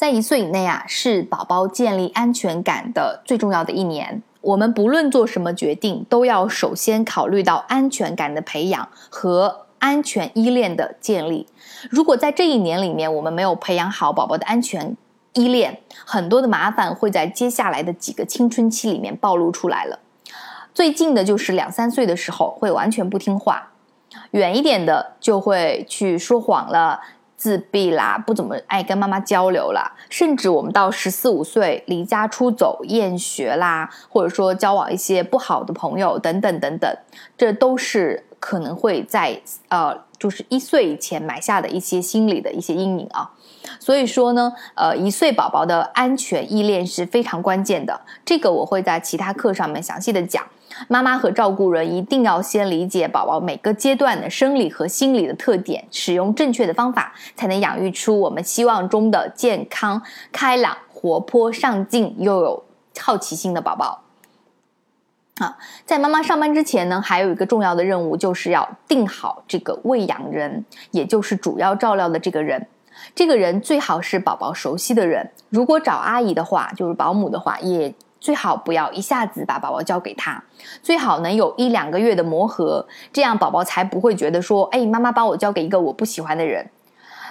在一岁以内啊，是宝宝建立安全感的最重要的一年。我们不论做什么决定，都要首先考虑到安全感的培养和安全依恋的建立。如果在这一年里面，我们没有培养好宝宝的安全依恋，很多的麻烦会在接下来的几个青春期里面暴露出来了。最近的就是两三岁的时候会完全不听话，远一点的就会去说谎了。自闭啦，不怎么爱跟妈妈交流啦，甚至我们到十四五岁离家出走、厌学啦，或者说交往一些不好的朋友等等等等，这都是可能会在呃，就是一岁以前埋下的一些心理的一些阴影啊。所以说呢，呃，一岁宝宝的安全依恋是非常关键的，这个我会在其他课上面详细的讲。妈妈和照顾人一定要先理解宝宝每个阶段的生理和心理的特点，使用正确的方法，才能养育出我们希望中的健康、开朗、活泼、上进又有好奇心的宝宝。啊，在妈妈上班之前呢，还有一个重要的任务，就是要定好这个喂养人，也就是主要照料的这个人。这个人最好是宝宝熟悉的人，如果找阿姨的话，就是保姆的话，也。最好不要一下子把宝宝交给他，最好能有一两个月的磨合，这样宝宝才不会觉得说，哎，妈妈把我交给一个我不喜欢的人。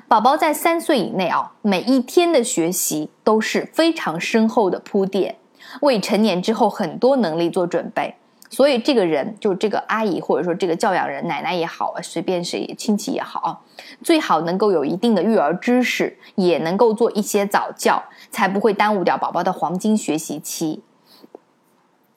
宝宝在三岁以内啊，每一天的学习都是非常深厚的铺垫，为成年之后很多能力做准备。所以这个人，就这个阿姨或者说这个教养人，奶奶也好，随便谁亲戚也好啊，最好能够有一定的育儿知识，也能够做一些早教，才不会耽误掉宝宝的黄金学习期。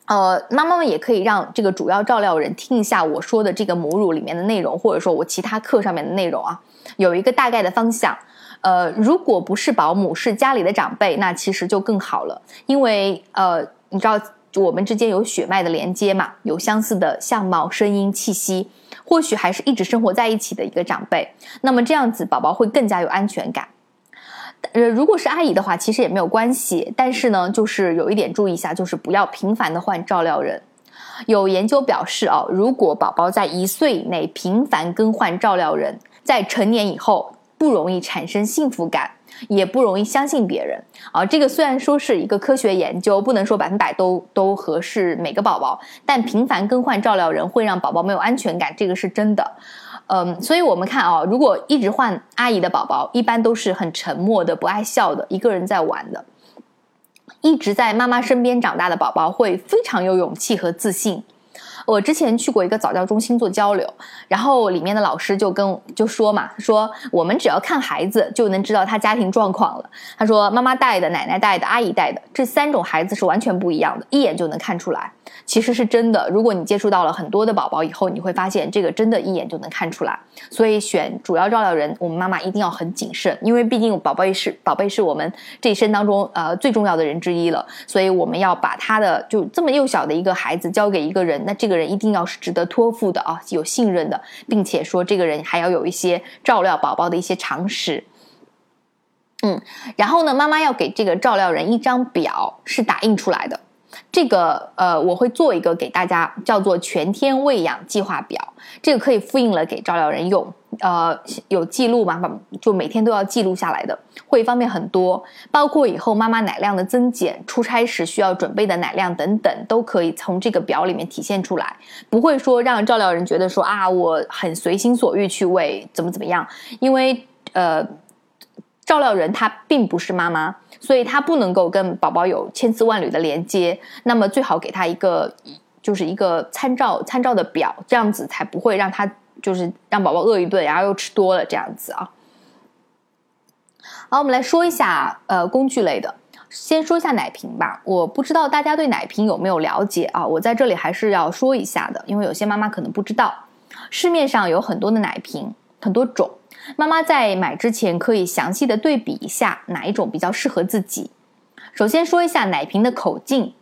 呃，妈妈们也可以让这个主要照料人听一下我说的这个母乳里面的内容，或者说我其他课上面的内容啊，有一个大概的方向。呃，如果不是保姆，是家里的长辈，那其实就更好了，因为呃，你知道。我们之间有血脉的连接嘛，有相似的相貌、声音、气息，或许还是一直生活在一起的一个长辈，那么这样子宝宝会更加有安全感。呃，如果是阿姨的话，其实也没有关系，但是呢，就是有一点注意一下，就是不要频繁的换照料人。有研究表示啊，如果宝宝在一岁以内频繁更换照料人，在成年以后不容易产生幸福感。也不容易相信别人啊，这个虽然说是一个科学研究，不能说百分百都都合适每个宝宝，但频繁更换照料人会让宝宝没有安全感，这个是真的。嗯，所以我们看啊，如果一直换阿姨的宝宝，一般都是很沉默的、不爱笑的、一个人在玩的；一直在妈妈身边长大的宝宝会非常有勇气和自信。我之前去过一个早教中心做交流，然后里面的老师就跟就说嘛，说我们只要看孩子就能知道他家庭状况了。他说妈妈带的、奶奶带的、阿姨带的这三种孩子是完全不一样的，一眼就能看出来。其实是真的，如果你接触到了很多的宝宝以后，你会发现这个真的一眼就能看出来。所以选主要照料人，我们妈妈一定要很谨慎，因为毕竟宝贝是宝贝是我们这一生当中呃最重要的人之一了，所以我们要把他的就这么幼小的一个孩子交给一个人，那这个个人一定要是值得托付的啊，有信任的，并且说这个人还要有一些照料宝宝的一些常识。嗯，然后呢，妈妈要给这个照料人一张表，是打印出来的。这个呃，我会做一个给大家叫做全天喂养计划表，这个可以复印了给照料人用，呃，有记录嘛，就每天都要记录下来的，会方便很多。包括以后妈妈奶量的增减、出差时需要准备的奶量等等，都可以从这个表里面体现出来，不会说让照料人觉得说啊，我很随心所欲去喂，怎么怎么样，因为呃。照料人他并不是妈妈，所以他不能够跟宝宝有千丝万缕的连接。那么最好给他一个，就是一个参照参照的表，这样子才不会让他就是让宝宝饿一顿，然后又吃多了这样子啊。好，我们来说一下呃工具类的，先说一下奶瓶吧。我不知道大家对奶瓶有没有了解啊？我在这里还是要说一下的，因为有些妈妈可能不知道，市面上有很多的奶瓶，很多种。妈妈在买之前可以详细的对比一下哪一种比较适合自己。首先说一下奶瓶的口径，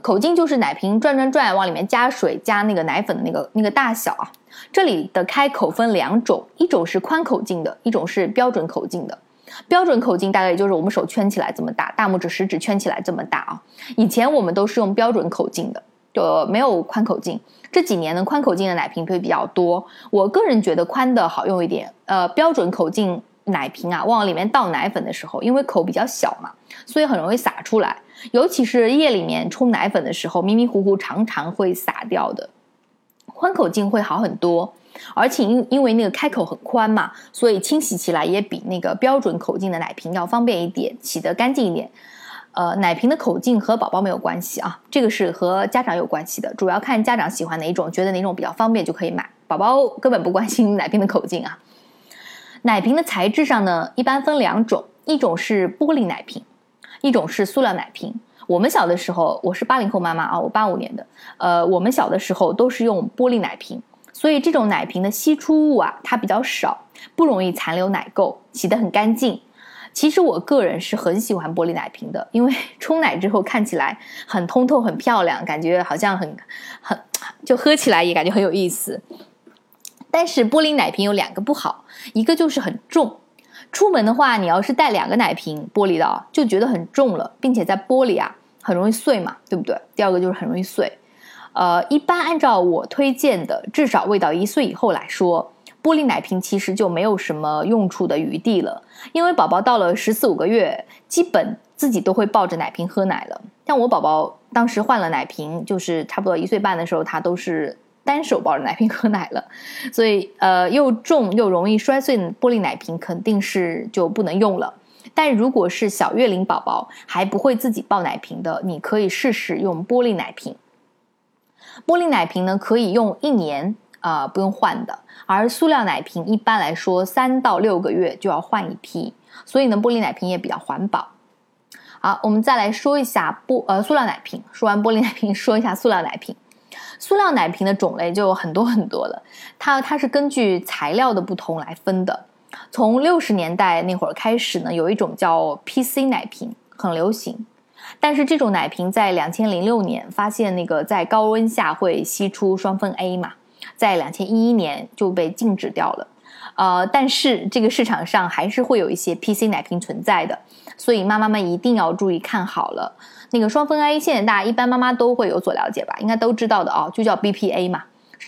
口径就是奶瓶转转转往里面加水加那个奶粉的那个那个大小啊。这里的开口分两种，一种是宽口径的，一种是标准口径的。标准口径大概也就是我们手圈起来这么大，大拇指食指圈起来这么大啊。以前我们都是用标准口径的。就没有宽口径，这几年呢，宽口径的奶瓶会比较多。我个人觉得宽的好用一点。呃，标准口径奶瓶啊往里面倒奶粉的时候，因为口比较小嘛，所以很容易洒出来。尤其是夜里面冲奶粉的时候，迷迷糊糊常常会洒掉的。宽口径会好很多，而且因因为那个开口很宽嘛，所以清洗起来也比那个标准口径的奶瓶要方便一点，洗得干净一点。呃，奶瓶的口径和宝宝没有关系啊，这个是和家长有关系的，主要看家长喜欢哪一种，觉得哪种比较方便就可以买。宝宝根本不关心奶瓶的口径啊。奶瓶的材质上呢，一般分两种，一种是玻璃奶瓶，一种是塑料奶瓶。我们小的时候，我是八零后妈妈啊，我八五年的，呃，我们小的时候都是用玻璃奶瓶，所以这种奶瓶的析出物啊，它比较少，不容易残留奶垢，洗得很干净。其实我个人是很喜欢玻璃奶瓶的，因为 冲奶之后看起来很通透、很漂亮，感觉好像很很，就喝起来也感觉很有意思。但是玻璃奶瓶有两个不好，一个就是很重。出门的话，你要是带两个奶瓶玻璃的啊，就觉得很重了，并且在玻璃啊很容易碎嘛，对不对？第二个就是很容易碎。呃，一般按照我推荐的，至少喂到一岁以后来说，玻璃奶瓶其实就没有什么用处的余地了，因为宝宝到了十四五个月，基本自己都会抱着奶瓶喝奶了。像我宝宝当时换了奶瓶，就是差不多一岁半的时候，他都是。单手抱着奶瓶喝奶了，所以呃又重又容易摔碎玻璃奶瓶肯定是就不能用了。但如果是小月龄宝宝还不会自己抱奶瓶的，你可以试试用玻璃奶瓶。玻璃奶瓶呢可以用一年啊不用换的，而塑料奶瓶一般来说三到六个月就要换一批，所以呢玻璃奶瓶也比较环保。好，我们再来说一下玻呃塑料奶瓶。说完玻璃奶瓶，说一下塑料奶瓶。塑料奶瓶的种类就很多很多了，它它是根据材料的不同来分的。从六十年代那会儿开始呢，有一种叫 PC 奶瓶很流行，但是这种奶瓶在两千零六年发现那个在高温下会析出双酚 A 嘛，在两千一一年就被禁止掉了。呃，但是这个市场上还是会有一些 PC 奶瓶存在的，所以妈妈们一定要注意看好了。那个双酚 A，现在大家一般妈妈都会有所了解吧？应该都知道的啊，就叫 BPA 嘛。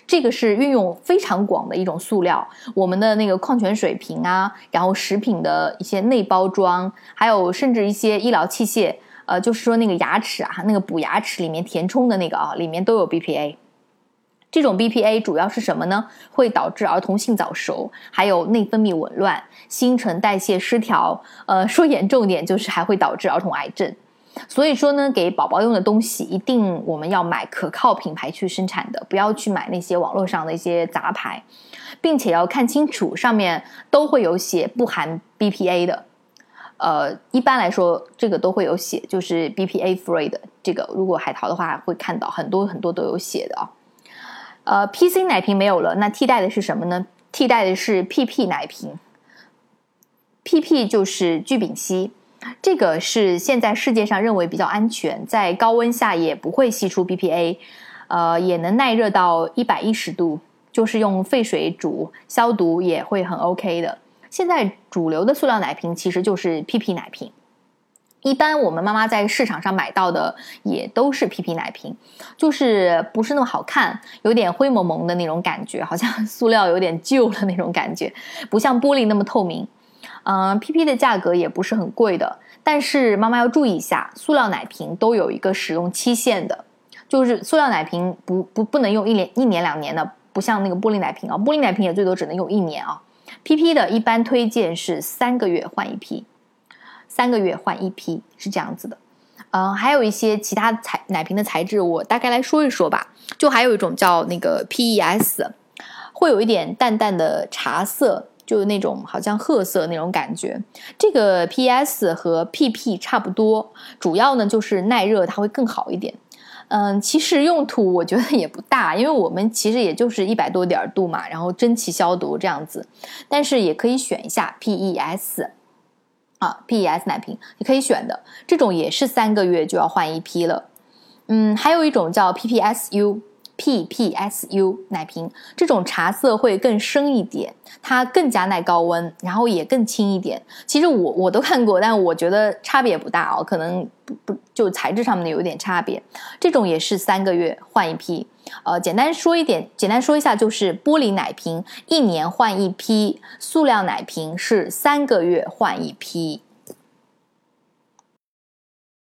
这个是运用非常广的一种塑料，我们的那个矿泉水瓶啊，然后食品的一些内包装，还有甚至一些医疗器械，呃，就是说那个牙齿啊，那个补牙齿里面填充的那个啊，里面都有 BPA。这种 BPA 主要是什么呢？会导致儿童性早熟，还有内分泌紊乱、新陈代谢失调，呃，说严重点就是还会导致儿童癌症。所以说呢，给宝宝用的东西一定我们要买可靠品牌去生产的，不要去买那些网络上的一些杂牌，并且要看清楚上面都会有写不含 BPA 的。呃，一般来说这个都会有写，就是 BPA free 的。这个如果海淘的话会看到很多很多都有写的啊。呃，PC 奶瓶没有了，那替代的是什么呢？替代的是 PP 奶瓶。PP 就是聚丙烯。这个是现在世界上认为比较安全，在高温下也不会析出 BPA，呃，也能耐热到一百一十度，就是用沸水煮消毒也会很 OK 的。现在主流的塑料奶瓶其实就是 PP 奶瓶，一般我们妈妈在市场上买到的也都是 PP 奶瓶，就是不是那么好看，有点灰蒙蒙的那种感觉，好像 塑料有点旧了那种感觉，不像玻璃那么透明。嗯，PP 的价格也不是很贵的，但是妈妈要注意一下，塑料奶瓶都有一个使用期限的，就是塑料奶瓶不不不能用一年一年两年的，不像那个玻璃奶瓶啊，玻璃奶瓶也最多只能用一年啊。PP 的一般推荐是三个月换一批，三个月换一批是这样子的。嗯，还有一些其他材奶瓶的材质，我大概来说一说吧。就还有一种叫那个 PES，会有一点淡淡的茶色。就那种好像褐色那种感觉，这个 PS 和 PP 差不多，主要呢就是耐热，它会更好一点。嗯，其实用途我觉得也不大，因为我们其实也就是一百多点度嘛，然后蒸汽消毒这样子。但是也可以选一下 PES 啊，PES 奶瓶你可以选的，这种也是三个月就要换一批了。嗯，还有一种叫 PPSU。PPSU 奶瓶，这种茶色会更深一点，它更加耐高温，然后也更轻一点。其实我我都看过，但我觉得差别不大哦，可能不不就材质上面的有点差别。这种也是三个月换一批。呃，简单说一点，简单说一下，就是玻璃奶瓶一年换一批，塑料奶瓶是三个月换一批。